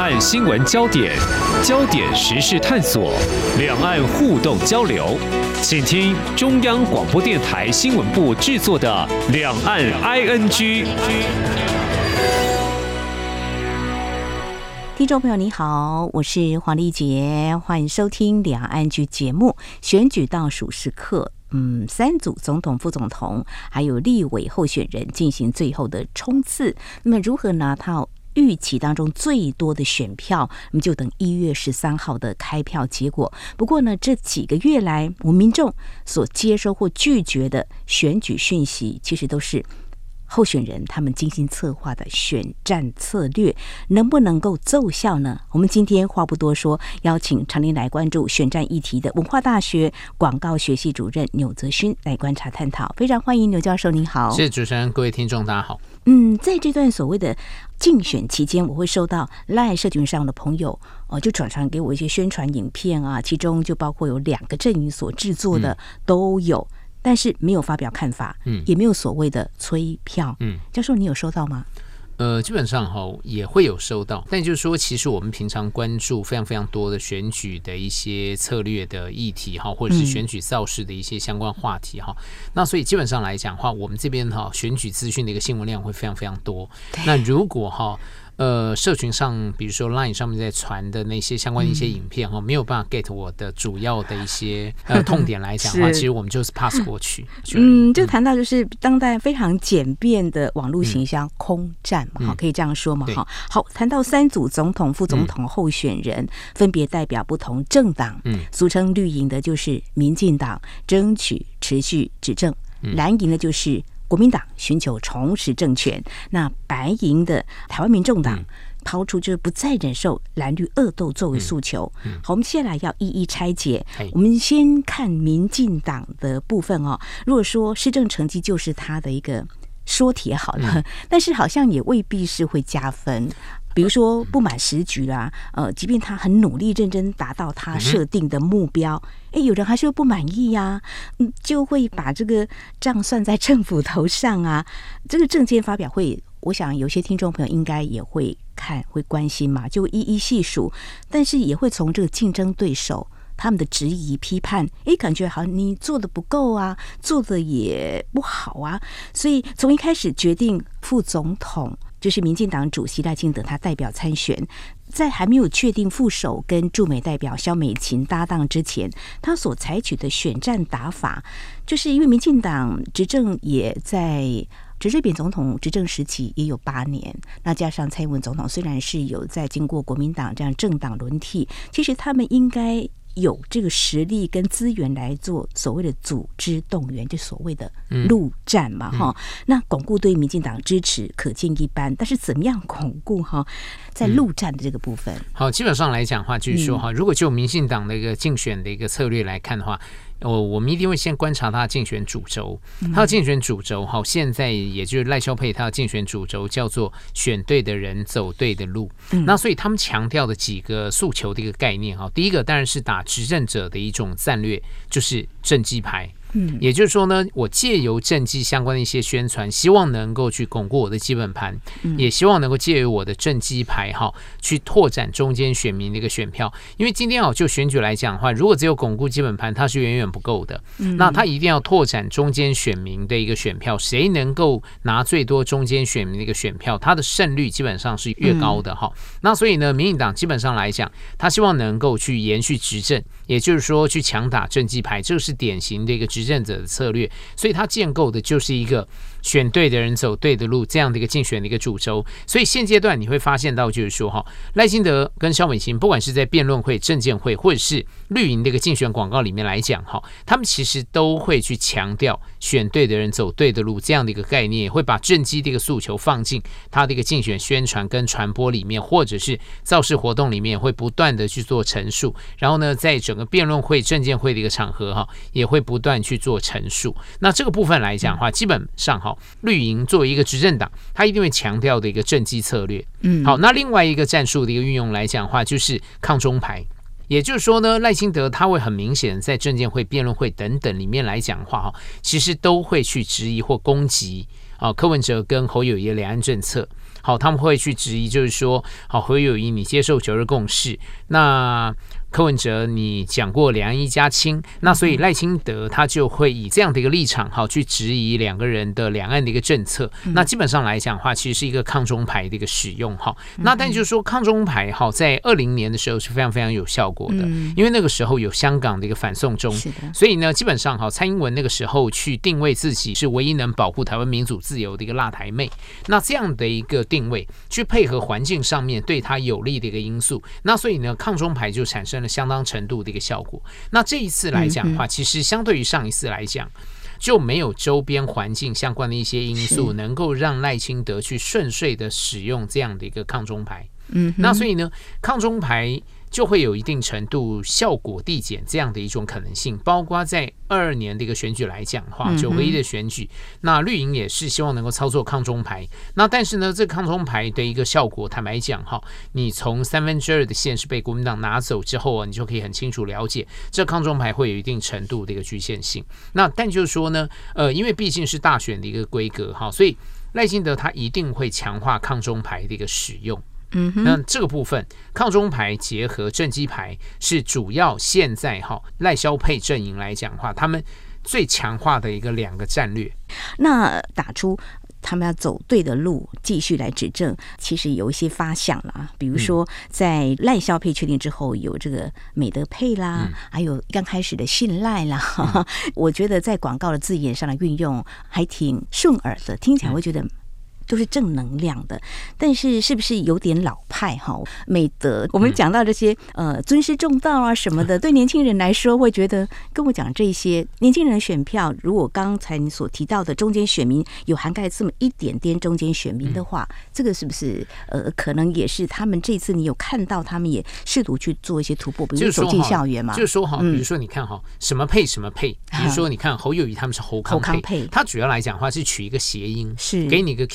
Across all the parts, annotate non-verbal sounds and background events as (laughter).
岸新闻焦点，焦点时事探索，两岸互动交流，请听中央广播电台新闻部制作的《两岸 ING》。听众朋友你好，我是黄丽杰，欢迎收听《两岸 ING》节目。选举倒数时刻，嗯，三组总统、副总统还有立委候选人进行最后的冲刺。那么如何拿到预期当中最多的选票，那么就等一月十三号的开票结果。不过呢，这几个月来，我民众所接收或拒绝的选举讯息，其实都是。候选人他们精心策划的选战策略能不能够奏效呢？我们今天话不多说，邀请常年来关注选战议题的文化大学广告学系主任纽泽勋来观察探讨。非常欢迎纽教授，您好。谢谢主持人，各位听众，大家好。嗯，在这段所谓的竞选期间，我会收到赖社群上的朋友哦，就转传给我一些宣传影片啊，其中就包括有两个阵营所制作的都有。嗯但是没有发表看法，嗯，也没有所谓的催票，嗯，教授，你有收到吗？呃，基本上哈也会有收到，但就是说，其实我们平常关注非常非常多的选举的一些策略的议题哈，或者是选举造势的一些相关话题哈，嗯，那所以基本上来讲的话，我们这边哈选举资讯的一个新闻量会非常非常多。那如果哈。呃，社群上，比如说 Line 上面在传的那些相关的一些影片哈、嗯，没有办法 get 我的主要的一些 (laughs) 呃痛点来讲的话，其实我们就是 pass (laughs) 过去。嗯，就谈到就是当代非常简便的网络形象空战嘛，哈、嗯，可以这样说嘛，哈、嗯。好，谈到三组总统、副总统候选人、嗯、分别代表不同政党，嗯，俗称绿营的就是民进党，争取持续执政；嗯、蓝营的就是。国民党寻求重拾政权，那白银的台湾民众党抛出就是不再忍受蓝绿恶斗作为诉求。好，我们接下来要一一拆解。我们先看民进党的部分哦。如果说施政成绩就是他的一个说帖好了，(laughs) 但是好像也未必是会加分。比如说不满时局啦，呃，即便他很努力认真达到他设定的目标，哎，有人还是会不满意呀，嗯，就会把这个账算在政府头上啊。这个政见发表会，我想有些听众朋友应该也会看，会关心嘛，就一一细数，但是也会从这个竞争对手他们的质疑批判，哎，感觉好像你做的不够啊，做的也不好啊，所以从一开始决定副总统。就是民进党主席赖清德，他代表参选，在还没有确定副手跟驻美代表萧美琴搭档之前，他所采取的选战打法，就是因为民进党执政也在陈水扁总统执政时期也有八年，那加上蔡英文总统虽然是有在经过国民党这样政党轮替，其实他们应该。有这个实力跟资源来做所谓的组织动员，就所谓的陆战嘛，哈、嗯。那巩固对民进党支持可见一斑，但是怎么样巩固哈？在陆战的这个部分，嗯、好，基本上来讲的话，就是说哈，如果就民进党的一个竞选的一个策略来看的话。哦，我们一定会先观察他的竞选主轴，他的竞选主轴，好，现在也就是赖萧佩，他的竞选主轴叫做选对的人，走对的路。那所以他们强调的几个诉求的一个概念，哈，第一个当然是打执政者的一种战略，就是政绩牌。嗯，也就是说呢，我借由政绩相关的一些宣传，希望能够去巩固我的基本盘，也希望能够借由我的政绩牌哈，去拓展中间选民的一个选票。因为今天啊，就选举来讲的话，如果只有巩固基本盘，它是远远不够的。那它一定要拓展中间选民的一个选票，谁能够拿最多中间选民的一个选票，它的胜率基本上是越高的哈。那所以呢，民进党基本上来讲，他希望能够去延续执政，也就是说去强打政绩牌，这个是典型的一个执。执政者的策略，所以他建构的就是一个选对的人走对的路这样的一个竞选的一个主轴。所以现阶段你会发现到，就是说哈，赖清德跟萧美琴，不管是在辩论会、政见会，或者是绿营的一个竞选广告里面来讲哈，他们其实都会去强调选对的人走对的路这样的一个概念，也会把政绩的一个诉求放进他的一个竞选宣传跟传播里面，或者是造势活动里面，会不断的去做陈述。然后呢，在整个辩论会、政见会的一个场合哈，也会不断去做陈述。那这个部分来讲的话，基本上哈。绿营作为一个执政党，他一定会强调的一个政绩策略。嗯，好，那另外一个战术的一个运用来讲的话，就是抗中牌。也就是说呢，赖清德他会很明显在证监会、辩论会等等里面来讲的话，哈，其实都会去质疑或攻击啊柯文哲跟侯友谊的两岸政策。好，他们会去质疑，就是说，好侯友谊，你接受九二共识，那。柯文哲，你讲过两岸一家亲，那所以赖清德他就会以这样的一个立场，哈去质疑两个人的两岸的一个政策。那基本上来讲的话，其实是一个抗中牌的一个使用，哈。那但就是说，抗中牌，哈，在二零年的时候是非常非常有效果的，因为那个时候有香港的一个反送中，所以呢，基本上哈，蔡英文那个时候去定位自己是唯一能保护台湾民主自由的一个辣台妹，那这样的一个定位，去配合环境上面对他有利的一个因素，那所以呢，抗中牌就产生。相当程度的一个效果。那这一次来讲的话，其实相对于上一次来讲，就没有周边环境相关的一些因素，能够让赖清德去顺遂的使用这样的一个抗中牌。嗯，那所以呢，抗中牌。就会有一定程度效果递减这样的一种可能性，包括在二二年的一个选举来讲的话，九合一的选举，那绿营也是希望能够操作抗中牌。那但是呢，这抗中牌的一个效果，坦白讲哈，你从三分之二的线是被国民党拿走之后啊，你就可以很清楚了解，这抗中牌会有一定程度的一个局限性。那但就是说呢，呃，因为毕竟是大选的一个规格哈，所以赖清德他一定会强化抗中牌的一个使用。嗯，那这个部分抗中牌结合正基牌是主要现在哈赖萧配阵营来讲的话，他们最强化的一个两个战略。那打出他们要走对的路，继续来执政，其实有一些发想了，比如说在赖萧配确定之后，有这个美德配啦，嗯、还有刚开始的信赖啦，嗯、(laughs) 我觉得在广告的字眼上的运用还挺顺耳的，听起来会觉得。都是正能量的，但是是不是有点老派哈？美德，我们讲到这些呃尊师重道啊什么的，(laughs) 对年轻人来说会觉得跟我讲这些年轻人的选票，如果刚才你所提到的中间选民有涵盖这么一点点中间选民的话，这个是不是呃可能也是他们这次你有看到他们也试图去做一些突破，比如走进校园嘛？就是说哈，比如说你看哈，什么配什么配，(laughs) 比如说你看侯友谊他们是侯康配，他主要来讲的话是取一个谐音，是。给你一个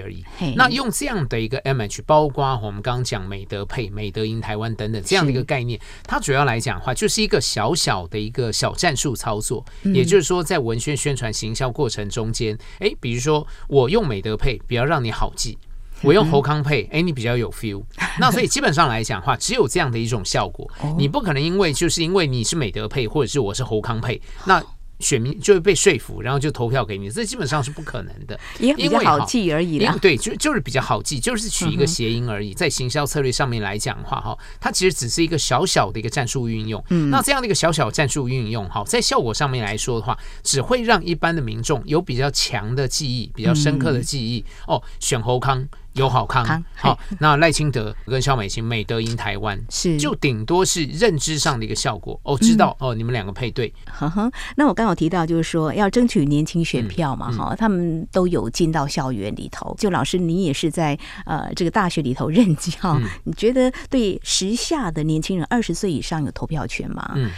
而已。那用这样的一个 image，包括我们刚刚讲美德配、美德赢台湾等等这样的一个概念，它主要来讲的话，就是一个小小的一个小战术操作。也就是说，在文宣宣传行销过程中间，哎，比如说我用美德配比较让你好记，我用侯康配，哎，你比较有 feel。(laughs) 那所以基本上来讲的话，只有这样的一种效果，你不可能因为就是因为你是美德配，或者是我是侯康配，那。选民就会被说服，然后就投票给你，这基本上是不可能的，因为比较好记而已啦。对，就就是比较好记，就是取一个谐音而已。在行销策略上面来讲的话，哈，它其实只是一个小小的一个战术运用。嗯，那这样的一个小小战术运用，哈，在效果上面来说的话，只会让一般的民众有比较强的记忆，比较深刻的记忆。哦，选侯康。有好康，好，好，那赖清德跟肖美琴美德赢台湾，(laughs) 是就顶多是认知上的一个效果哦，知道、嗯、哦，你们两个配对。呵呵，那我刚有提到就是说要争取年轻选票嘛，哈、嗯嗯，他们都有进到校园里头。就老师，你也是在呃这个大学里头任教，嗯、你觉得对时下的年轻人二十岁以上有投票权吗？嗯，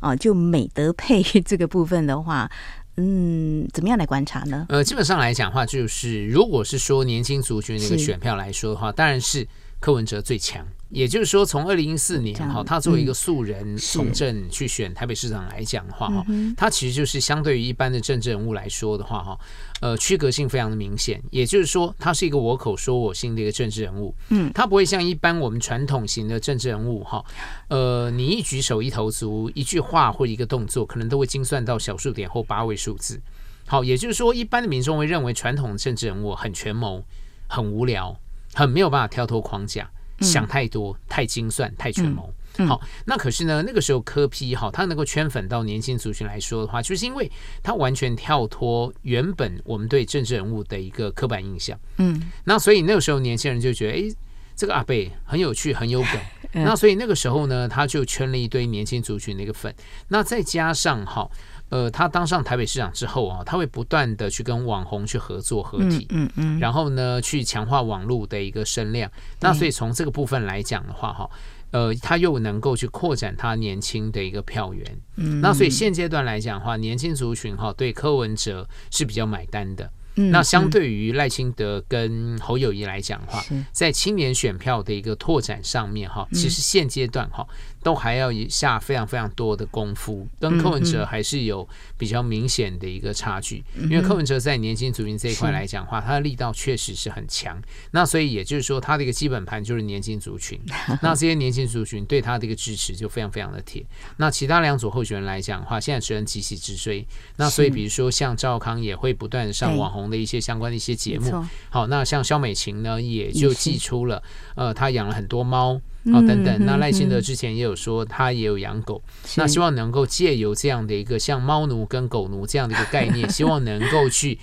啊，就美德配这个部分的话。嗯，怎么样来观察呢？呃，基本上来讲的话，就是如果是说年轻族群那个选票来说的话，当然是柯文哲最强。也就是说，从二零一四年哈，他作为一个素人从政去选台北市长来讲的话哈，他其实就是相对于一般的政治人物来说的话哈，呃，区隔性非常的明显。也就是说，他是一个我口说我心的一个政治人物。嗯，他不会像一般我们传统型的政治人物哈，呃，你一举手一投足，一句话或一个动作，可能都会精算到小数点或八位数字。好，也就是说，一般的民众会认为传统政治人物很权谋、很无聊、很没有办法跳脱框架。想太多，太精算，太权谋。好，那可是呢，那个时候柯批哈，他能够圈粉到年轻族群来说的话，就是因为他完全跳脱原本我们对政治人物的一个刻板印象。嗯，那所以那个时候年轻人就觉得，哎，这个阿贝很有趣，很有梗。(laughs) 嗯、那所以那个时候呢，他就圈了一堆年轻族群的一个粉。那再加上哈。呃，他当上台北市长之后啊，他会不断的去跟网红去合作合体，嗯嗯，然后呢，去强化网络的一个声量。那所以从这个部分来讲的话，哈，呃，他又能够去扩展他年轻的一个票源。嗯，那所以现阶段来讲的话，年轻族群哈对柯文哲是比较买单的。嗯，那相对于赖清德跟侯友谊来讲的话，在青年选票的一个拓展上面哈，其实现阶段哈。都还要下非常非常多的功夫，跟柯文哲还是有比较明显的一个差距。因为柯文哲在年轻族群这一块来讲的话，他的力道确实是很强。那所以也就是说，他的一个基本盘就是年轻族群。(laughs) 那这些年轻族群对他的一个支持就非常非常的铁。那其他两组候选人来讲的话，现在只能急起直追。那所以比如说像赵康也会不断上网红的一些相关的一些节目。好，那像肖美琴呢，也就寄出了，呃，他养了很多猫。哦，等等，那赖清德之前也有说他也有养狗，那希望能够借由这样的一个像猫奴跟狗奴这样的一个概念，(laughs) 希望能够去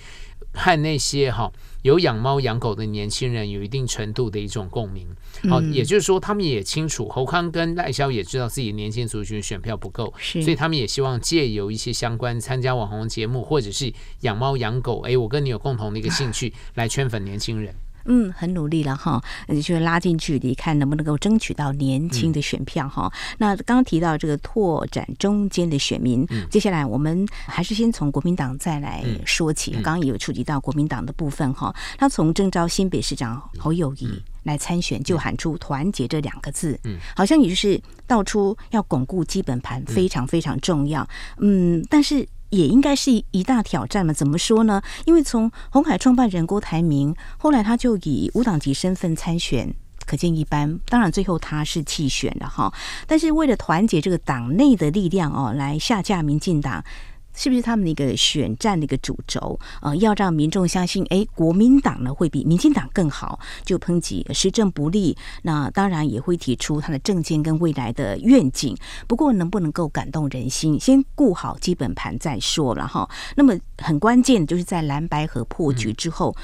和那些哈有养猫养狗的年轻人有一定程度的一种共鸣。好，也就是说他们也清楚侯康跟赖萧也知道自己年轻族群选票不够，所以他们也希望借由一些相关参加网红节目或者是养猫养狗，哎，我跟你有共同的一个兴趣来圈粉年轻人。嗯，很努力了哈，就是拉近距离，看能不能够争取到年轻的选票哈。嗯、那刚刚提到这个拓展中间的选民，嗯、接下来我们还是先从国民党再来说起。刚刚也有触及到国民党的部分哈，他从征召新北市长侯友谊来参选，就喊出“团结”这两个字，嗯，好像也就是道出要巩固基本盘非常非常重要，嗯，但是。也应该是一大挑战嘛？怎么说呢？因为从红海创办人郭台铭，后来他就以无党籍身份参选，可见一斑。当然，最后他是弃选的哈。但是为了团结这个党内的力量哦，来下架民进党。是不是他们的一个选战的一个主轴？呃，要让民众相信，哎，国民党呢会比民进党更好，就抨击施政不力。那当然也会提出他的政见跟未来的愿景。不过，能不能够感动人心，先顾好基本盘再说了哈。那么很关键的就是在蓝白河破局之后，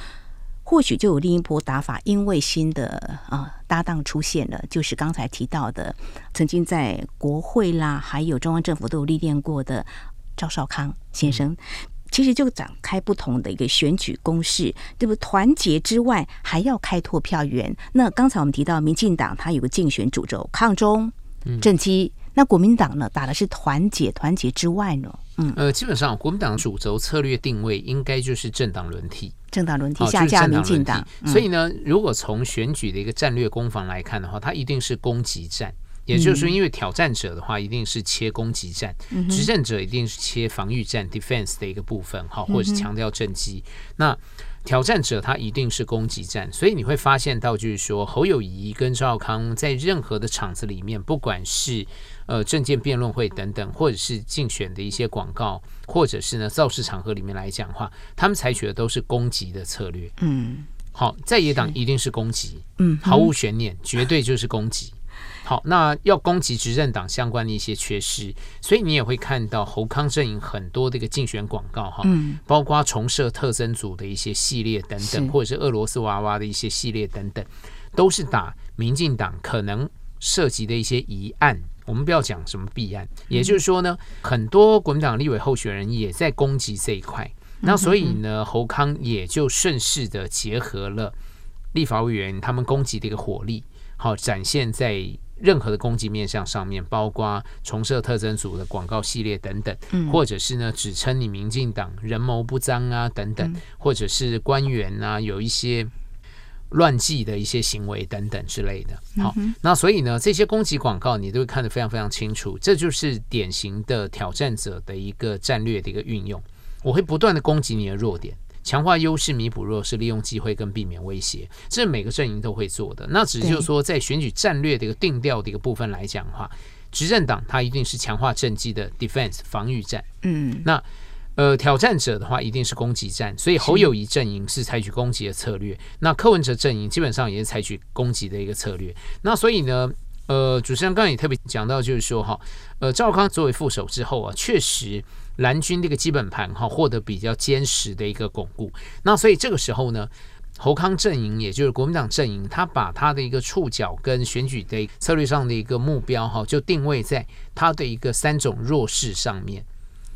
或许就有另一波打法，因为新的啊、呃、搭档出现了，就是刚才提到的，曾经在国会啦，还有中央政府都有历练过的。赵少康先生，其实就展开不同的一个选举攻势，对不？团结之外，还要开拓票源。那刚才我们提到，民进党它有个竞选主轴，抗中、政绩。那国民党呢，打的是团结，团结之外呢？嗯，呃，基本上国民党主轴策略定位应该就是政党轮替，政党轮替下架民进党。所以呢，如果从选举的一个战略攻防来看的话，它一定是攻击战。也就是说，因为挑战者的话，一定是切攻击战；执政者一定是切防御战 （defense） 的一个部分，哈，或者是强调政绩。那挑战者他一定是攻击战，所以你会发现到，就是说侯友谊跟赵少康在任何的场子里面，不管是呃政见辩论会等等，或者是竞选的一些广告，或者是呢造势场合里面来讲的话，他们采取的都是攻击的策略。嗯，好，在野党一定是攻击，嗯，毫无悬念，绝对就是攻击。好，那要攻击执政党相关的一些缺失，所以你也会看到侯康阵营很多的一个竞选广告哈，嗯，包括重设特侦组的一些系列等等，或者是俄罗斯娃娃的一些系列等等，都是打民进党可能涉及的一些疑案。我们不要讲什么弊案，也就是说呢，很多国民党立委候选人也在攻击这一块。那所以呢，侯康也就顺势的结合了立法委员他们攻击的一个火力，好展现在。任何的攻击面向上面，包括重设特征组的广告系列等等，或者是呢，指称你民进党人谋不臧啊等等，或者是官员啊有一些乱纪的一些行为等等之类的。好，那所以呢，这些攻击广告你都会看得非常非常清楚，这就是典型的挑战者的一个战略的一个运用。我会不断的攻击你的弱点。强化优势，弥补弱势，利用机会跟避免威胁，这是每个阵营都会做的。那只是就是说，在选举战略的一个定调的一个部分来讲的话，执政党它一定是强化政绩的 defense 防御战。嗯，那呃挑战者的话一定是攻击战。所以侯友谊阵营是采取攻击的策略，那柯文哲阵营基本上也是采取攻击的一个策略。那所以呢，呃，主持人刚刚也特别讲到，就是说哈，呃，赵康作为副手之后啊，确实。蓝军这个基本盘哈获得比较坚实的一个巩固，那所以这个时候呢，侯康阵营也就是国民党阵营，他把他的一个触角跟选举的策略上的一个目标哈，就定位在他的一个三种弱势上面，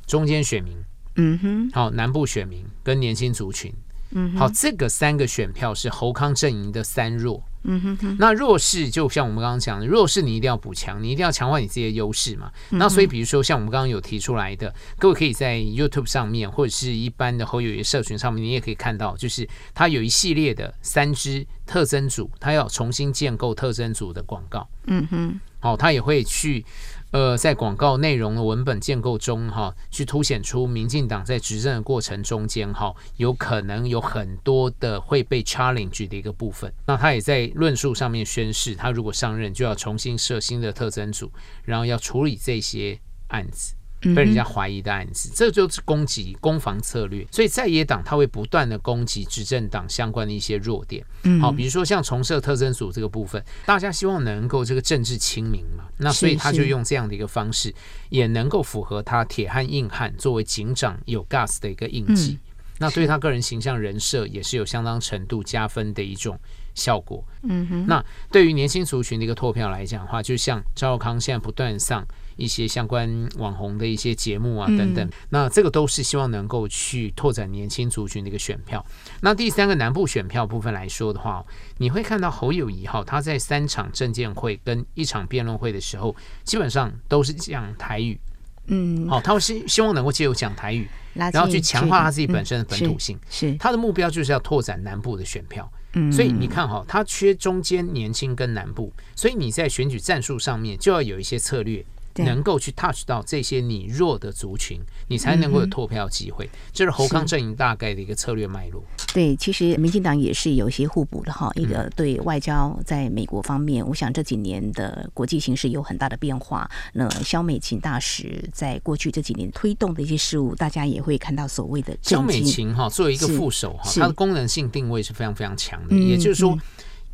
中间选民，嗯哼，好，南部选民跟年轻族群，嗯，好，这个三个选票是侯康阵营的三弱。嗯哼哼，那弱势就像我们刚刚讲的，弱势你一定要补强，你一定要强化你自己的优势嘛。嗯、那所以，比如说像我们刚刚有提出来的，各位可以在 YouTube 上面或者是一般的侯友宜社群上面，你也可以看到，就是他有一系列的三支特征组，他要重新建构特征组的广告。嗯哼，好，他也会去。呃，在广告内容的文本建构中，哈，去凸显出民进党在执政的过程中间，哈，有可能有很多的会被 challenge 的一个部分。那他也在论述上面宣示，他如果上任，就要重新设新的特征组，然后要处理这些案子。被人家怀疑的案子，这就是攻击攻防策略。所以在野党他会不断的攻击执政党相关的一些弱点。好，比如说像重设特征组这个部分，大家希望能够这个政治清明嘛，那所以他就用这样的一个方式，也能够符合他铁汉硬汉作为警长有 gas 的一个印记。那对他个人形象人设也是有相当程度加分的一种效果。嗯哼。那对于年轻族群的一个拓票来讲的话，就像赵康现在不断上。一些相关网红的一些节目啊等等，那这个都是希望能够去拓展年轻族群的一个选票。那第三个南部选票部分来说的话，你会看到侯友谊哈，他在三场政见会跟一场辩论会的时候，基本上都是讲台语。嗯，好，他是希望能够借由讲台语，然后去强化他自己本身的本土性。是他的目标就是要拓展南部的选票。嗯，所以你看哈，他缺中间年轻跟南部，所以你在选举战术上面就要有一些策略。能够去 touch 到这些你弱的族群，你才能够有投票机会。这是侯康阵营大概的一个策略脉络。对，其实民进党也是有一些互补的哈。一个对外交在美国方面，我想这几年的国际形势有很大的变化。那萧美琴大使在过去这几年推动的一些事务，大家也会看到所谓的萧美琴哈，作为一个副手哈，它的功能性定位是非常非常强的。也就是说。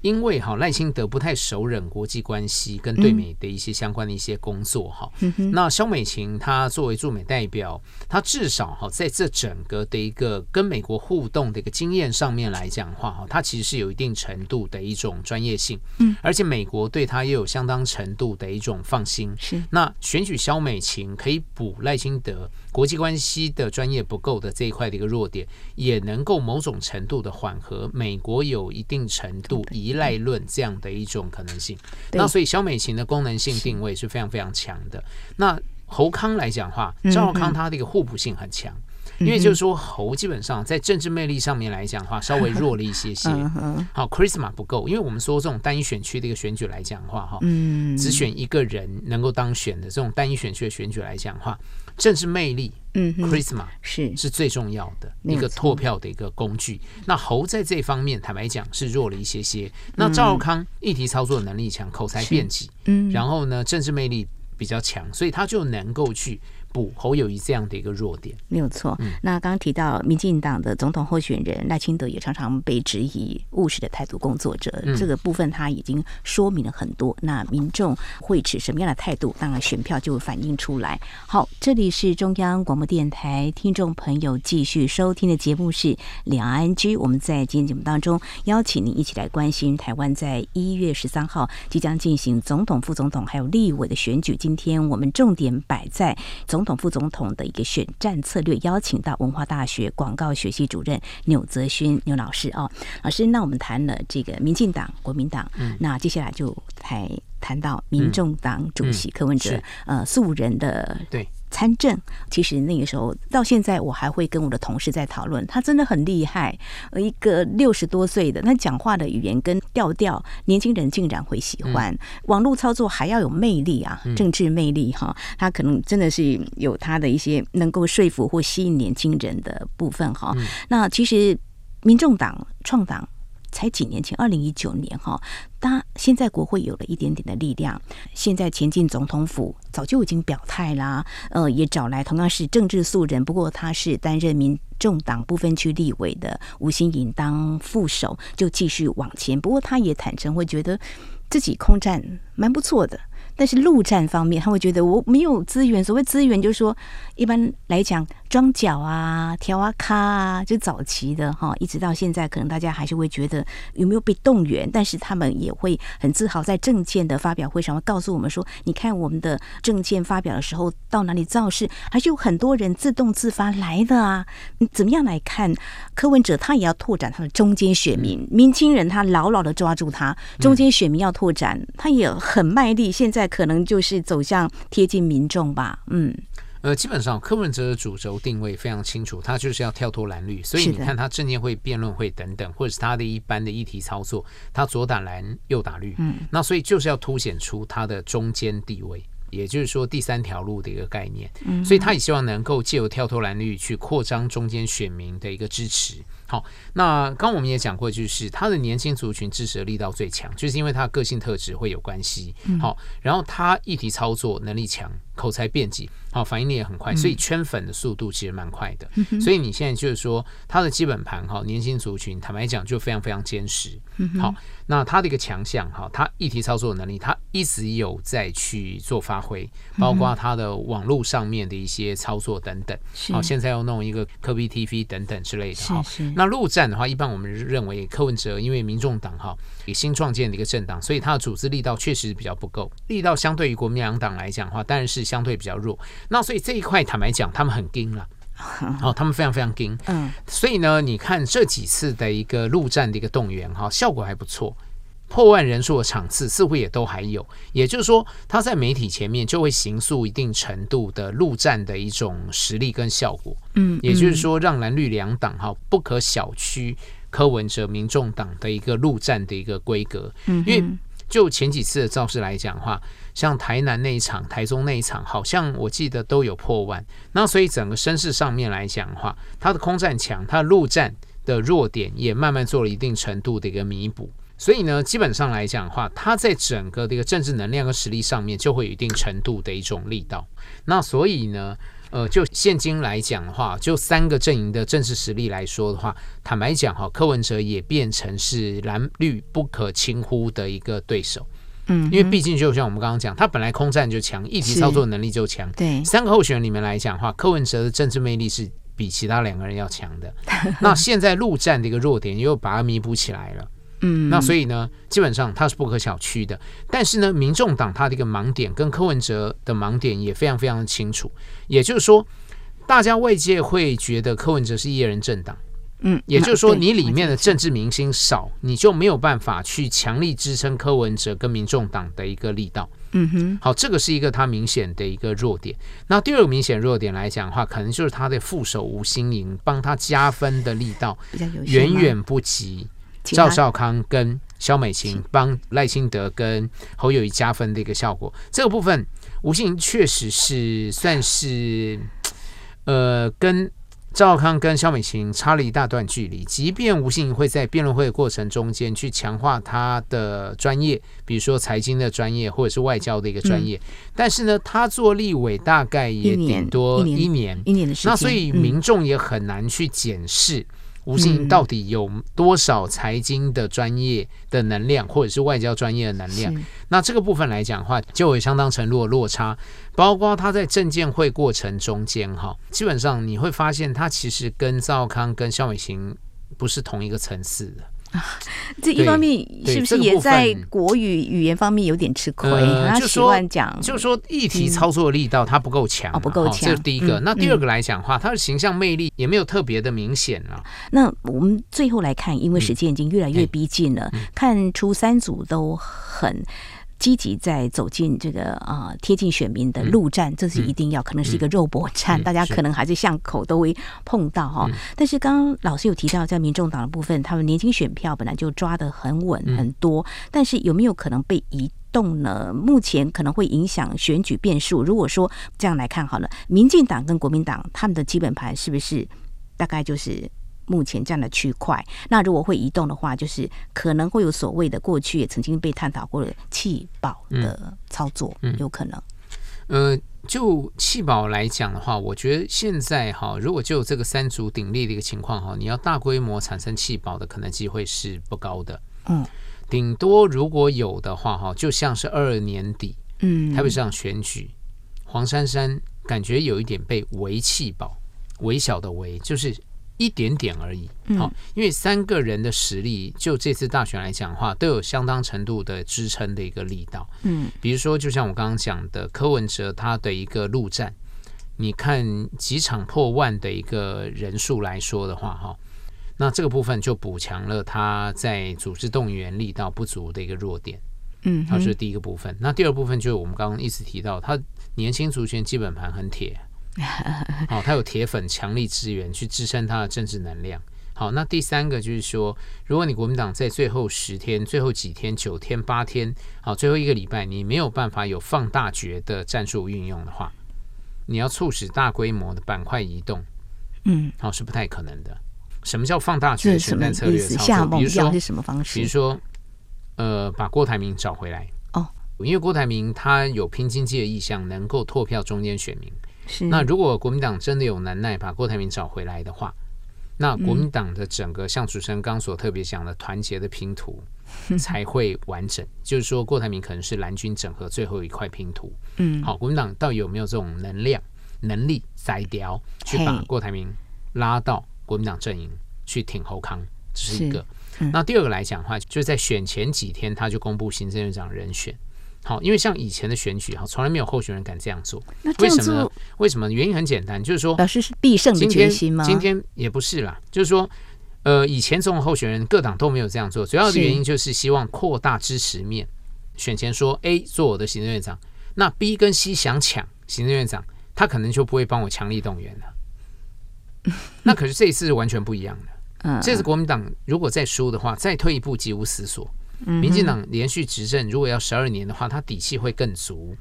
因为哈赖清德不太熟稔国际关系跟对美的一些相关的一些工作哈，嗯、那肖美琴她作为驻美代表，她至少哈在这整个的一个跟美国互动的一个经验上面来讲的话哈，她其实是有一定程度的一种专业性，嗯，而且美国对她也有相当程度的一种放心，是。那选举肖美琴可以补赖清德国际关系的专业不够的这一块的一个弱点，也能够某种程度的缓和美国有一定程度以。依赖论这样的一种可能性，那所以小美琴的功能性定位是非常非常强的。那侯康来讲的话，赵康他的一个互补性很强，因为就是说猴基本上在政治魅力上面来讲的话，稍微弱了一些些。好，charisma 不够，因为我们说这种单一选区的一个选举来讲的话，哈，只选一个人能够当选的这种单一选区的选举来讲的话。政治魅力，嗯，charisma 是是最重要的一个拓票的一个工具。那侯在这方面，坦白讲是弱了一些些。那赵少康议题操作能力强，口才辩捷，嗯，然后呢，政治魅力比较强，所以他就能够去。补侯友谊这样的一个弱点没有错。那刚刚提到民进党的总统候选人赖清德也常常被质疑务实的态度工作者，这个部分他已经说明了很多。那民众会持什么样的态度？当然选票就会反映出来。好，这里是中央广播电台听众朋友继续收听的节目是两岸 ING。我们在今天节目当中邀请您一起来关心台湾在一月十三号即将进行总统、副总统还有立委的选举。今天我们重点摆在总。总统、副总统的一个选战策略，邀请到文化大学广告学系主任钮泽勋钮老师哦，老师，那我们谈了这个民进党、国民党，嗯，那接下来就谈谈到民众党主席柯文哲，呃，素人的对。参政，其实那个时候到现在，我还会跟我的同事在讨论，他真的很厉害。呃，一个六十多岁的，他讲话的语言跟调调，年轻人竟然会喜欢。网络操作还要有魅力啊，政治魅力哈，他可能真的是有他的一些能够说服或吸引年轻人的部分哈。那其实民众党创党。才几年前，二零一九年哈，他现在国会有了一点点的力量。现在前进总统府早就已经表态啦，呃，也找来同样是政治素人，不过他是担任民众党部分区立委的吴新颖当副手，就继续往前。不过他也坦诚会觉得自己空战蛮不错的。但是陆战方面，他会觉得我没有资源。所谓资源，就是说一般来讲，装脚啊、调啊、卡啊，就早期的哈，一直到现在，可能大家还是会觉得有没有被动员。但是他们也会很自豪，在政见的发表会上会告诉我们说：“你看我们的政见发表的时候，到哪里造势，还是有很多人自动自发来的啊。”你怎么样来看柯文哲？他也要拓展他的中间选民，年轻人他牢牢的抓住他，中间选民要拓展，他也很卖力。现在。可能就是走向贴近民众吧，嗯，呃，基本上柯文哲的主轴定位非常清楚，他就是要跳脱蓝绿，所以你看他证监会、辩论会等等，或者是他的一般的议题操作，他左打蓝，右打绿，嗯，那所以就是要凸显出他的中间地位。也就是说，第三条路的一个概念，嗯所以他也希望能够借由跳脱蓝绿去扩张中间选民的一个支持。好，那刚刚我们也讲过，就是他的年轻族群支持的力道最强，就是因为他的个性特质会有关系。好，然后他议题操作能力强。口才辩捷，好，反应力也很快，所以圈粉的速度其实蛮快的。嗯、所以你现在就是说，他的基本盘哈，年轻族群坦白讲就非常非常坚实。好，那他的一个强项哈，他议题操作能力，他一直有在去做发挥，包括他的网络上面的一些操作等等。好，现在要弄一个柯 P TV 等等之类的。好，那陆战的话，一般我们认为柯文哲因为民众党哈，也新创建的一个政党，所以他的组织力道确实比较不够，力道相对于国民党党来讲的话，当然是。相对比较弱，那所以这一块坦白讲，他们很硬了，(laughs) 哦，他们非常非常硬，嗯，所以呢，你看这几次的一个陆战的一个动员，哈，效果还不错，破万人数的场次似乎也都还有，也就是说，他在媒体前面就会形塑一定程度的陆战的一种实力跟效果，嗯，也就是说，让蓝绿两党哈不可小觑柯文哲民众党的一个陆战的一个规格，嗯，因为就前几次的造势来讲的话。像台南那一场、台中那一场，好像我记得都有破万。那所以整个声势上面来讲的话，它的空战强，他的陆战的弱点也慢慢做了一定程度的一个弥补。所以呢，基本上来讲的话，他在整个的一个政治能量和实力上面就会有一定程度的一种力道。那所以呢，呃，就现今来讲的话，就三个阵营的政治实力来说的话，坦白讲哈，柯文哲也变成是蓝绿不可轻忽的一个对手。嗯，因为毕竟就像我们刚刚讲，他本来空战就强，议题操作能力就强。对，三个候选人里面来讲的话，柯文哲的政治魅力是比其他两个人要强的。(laughs) 那现在陆战的一个弱点又把它弥补起来了。嗯，那所以呢，基本上它是不可小觑的。但是呢，民众党它的一个盲点跟柯文哲的盲点也非常非常的清楚。也就是说，大家外界会觉得柯文哲是一人政党。嗯，也就是说，你里面的政治明星少，你就没有办法去强力支撑柯文哲跟民众党的一个力道。嗯哼，好，这个是一个他明显的一个弱点。那第二个明显弱点来讲的话，可能就是他的副手吴新颖帮他加分的力道远远不及赵少康跟肖美琴帮赖清德跟侯友谊加分的一个效果。这个部分，吴欣盈确实是算是呃跟。赵少康跟肖美琴差了一大段距离，即便吴欣盈会在辩论会的过程中间去强化他的专业，比如说财经的专业或者是外交的一个专业，嗯、但是呢，他做立委大概也顶多一年，一年，一年的时间，那所以民众也很难去检视。吴欣盈到底有多少财经的专业的能量，或者是外交专业的能量？那这个部分来讲的话，就有相当程度的落差。包括他在证监会过程中间，哈，基本上你会发现，他其实跟赵康、跟肖美琴不是同一个层次的。啊，(laughs) 这一方面是不是也在国语语言方面有点吃亏？他习惯讲，就是说议题操作力道它不够强，不够强。这是第一个。那第二个来讲的话，他的形象魅力也没有特别的明显了。那我们最后来看，因为时间已经越来越逼近了，看出三组都很。积极在走进这个啊贴近选民的路战，这是一定要，可能是一个肉搏战，大家可能还是巷口都会碰到哈。但是刚刚老师有提到，在民众党的部分，他们年轻选票本来就抓得很稳很多，但是有没有可能被移动呢？目前可能会影响选举变数。如果说这样来看好了，民进党跟国民党他们的基本盘是不是大概就是？目前这样的区块，那如果会移动的话，就是可能会有所谓的过去也曾经被探讨过的弃保的操作，嗯，有可能。呃，就弃保来讲的话，我觉得现在哈，如果就这个三足鼎立的一个情况哈，你要大规模产生弃保的可能机会是不高的。嗯，顶多如果有的话哈，就像是二二年底，嗯，台北市长选举，黄珊珊感觉有一点被围弃保，微小的围就是。一点点而已，好，因为三个人的实力，就这次大选来讲的话，都有相当程度的支撑的一个力道。嗯，比如说，就像我刚刚讲的，柯文哲他的一个陆战，你看几场破万的一个人数来说的话，哈，那这个部分就补强了他在组织动员力道不足的一个弱点。嗯，好，这是第一个部分。那第二部分就是我们刚刚一直提到，他年轻族群基本盘很铁。(laughs) 好，他有铁粉强力支援去支撑他的政治能量。好，那第三个就是说，如果你国民党在最后十天、最后几天、九天、八天，好，最后一个礼拜，你没有办法有放大决的战术运用的话，你要促使大规模的板块移动，嗯，好，是不太可能的。什么叫放大决的选战策略操作？比如说是什么方式？比如说，呃，把郭台铭找回来哦，因为郭台铭他有拼经济的意向，能够拓票中间选民。是，那如果国民党真的有能耐把郭台铭找回来的话。那国民党的整个像主持人刚所特别讲的团结的拼图才会完整，(laughs) 就是说郭台铭可能是蓝军整合最后一块拼图。嗯，好，国民党到底有没有这种能量、能力、宰雕去把郭台铭拉到国民党阵营去挺侯康？这是一个。那第二个来讲的话，就是在选前几天他就公布行政院长人选。好，因为像以前的选举哈，从来没有候选人敢这样做。那为什么呢？为什么？原因很简单，就是说，表示是必胜的决心吗？今天，也不是啦，就是说，呃，以前总统候选人各党都没有这样做，主要的原因就是希望扩大支持面。选前说 A 做我的行政院长，那 B 跟 C 想抢行政院长，他可能就不会帮我强力动员了。(laughs) 那可是这一次是完全不一样的。嗯，这次国民党如果再输的话，再退一步，及无死所。民进党连续执政，如果要十二年的话，他底气会更足。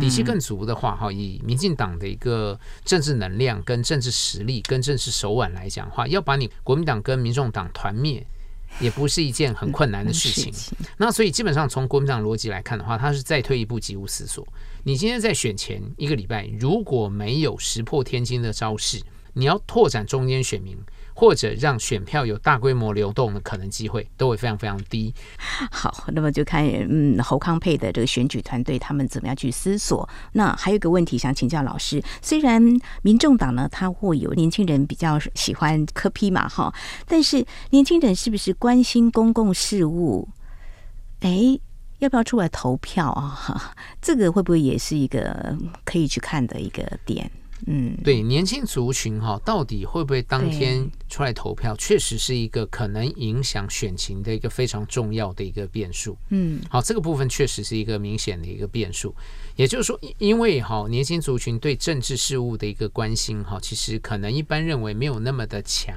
底气更足的话，哈，以民进党的一个政治能量、跟政治实力、跟政治手腕来讲的话，要把你国民党跟民众党团灭，也不是一件很困难的事情。那所以基本上从国民党逻辑来看的话，他是再退一步，即无思索。你今天在选前一个礼拜，如果没有石破天惊的招式，你要拓展中间选民。或者让选票有大规模流动的可能机会都会非常非常低。好，那么就看嗯侯康佩的这个选举团队他们怎么样去思索。那还有一个问题想请教老师，虽然民众党呢，他会有年轻人比较喜欢柯 P 嘛哈，但是年轻人是不是关心公共事务？哎，要不要出来投票啊？这个会不会也是一个可以去看的一个点？嗯，对，年轻族群哈，到底会不会当天出来投票，确实是一个可能影响选情的一个非常重要的一个变数。嗯，好，这个部分确实是一个明显的一个变数。也就是说，因为哈年轻族群对政治事务的一个关心哈，其实可能一般认为没有那么的强。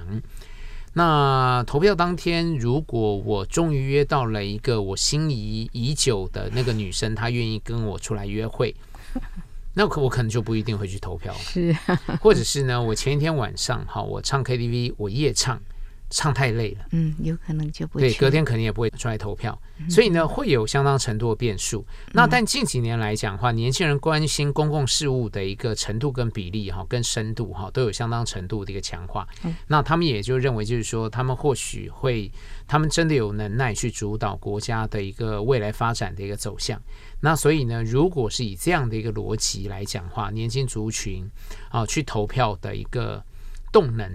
那投票当天，如果我终于约到了一个我心仪已久的那个女生，她愿意跟我出来约会。那可我可能就不一定会去投票，是，(laughs) 或者是呢，我前一天晚上哈，我唱 KTV，我夜唱，唱太累了，嗯，有可能就不对，隔天肯定也不会出来投票，所以呢，会有相当程度的变数。那但近几年来讲的话，年轻人关心公共事务的一个程度跟比例哈，跟深度哈，都有相当程度的一个强化。那他们也就认为，就是说，他们或许会，他们真的有能耐去主导国家的一个未来发展的一个走向。那所以呢，如果是以这样的一个逻辑来讲的话，年轻族群啊去投票的一个动能，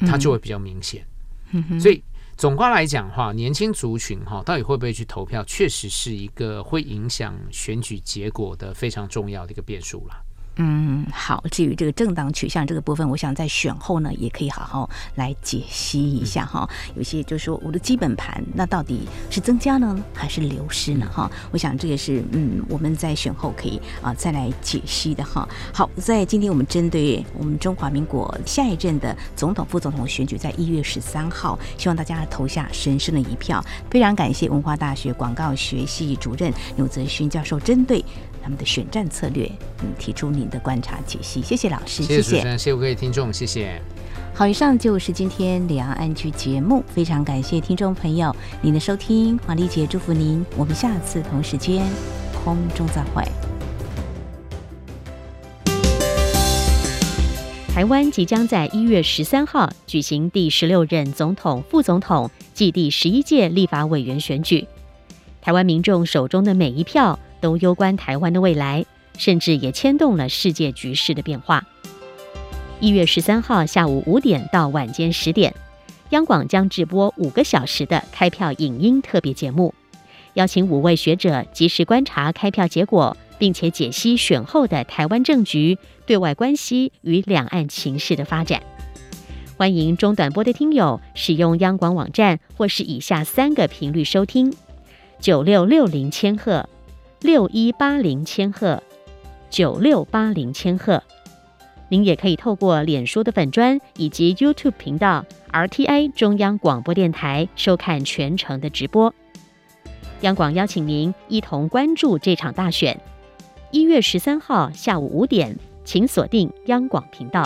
它就会比较明显。嗯、所以总观来讲的话，年轻族群哈到底会不会去投票，确实是一个会影响选举结果的非常重要的一个变数了。嗯，好。至于这个政党取向这个部分，我想在选后呢，也可以好好来解析一下哈。有些就是说我的基本盘，那到底是增加呢，还是流失呢？哈，我想这也是嗯，我们在选后可以啊再来解析的哈。好，在今天我们针对我们中华民国下一任的总统、副总统选举，在一月十三号，希望大家投下神圣的一票。非常感谢文化大学广告学系主任刘泽勋教授针对。他们的选战策略，嗯，提出您的观察解析，谢谢老师，谢谢，谢谢主持人，谢谢各位听众，谢谢。好，以上就是今天两岸 ING 节目，非常感谢听众朋友您的收听，华丽姐祝福您，我们下次同时间空中再会。台湾即将在一月十三号举行第十六任总统、副总统暨第十一届立法委员选举，台湾民众手中的每一票。都攸关台湾的未来，甚至也牵动了世界局势的变化。一月十三号下午五点到晚间十点，央广将直播五个小时的开票影音特别节目，邀请五位学者及时观察开票结果，并且解析选后的台湾政局、对外关系与两岸情势的发展。欢迎中短波的听友使用央广网站或是以下三个频率收听：九六六零千赫。六一八零千赫，九六八零千赫，您也可以透过脸书的粉砖以及 YouTube 频道 RTI 中央广播电台收看全程的直播。央广邀请您一同关注这场大选。一月十三号下午五点，请锁定央广频道。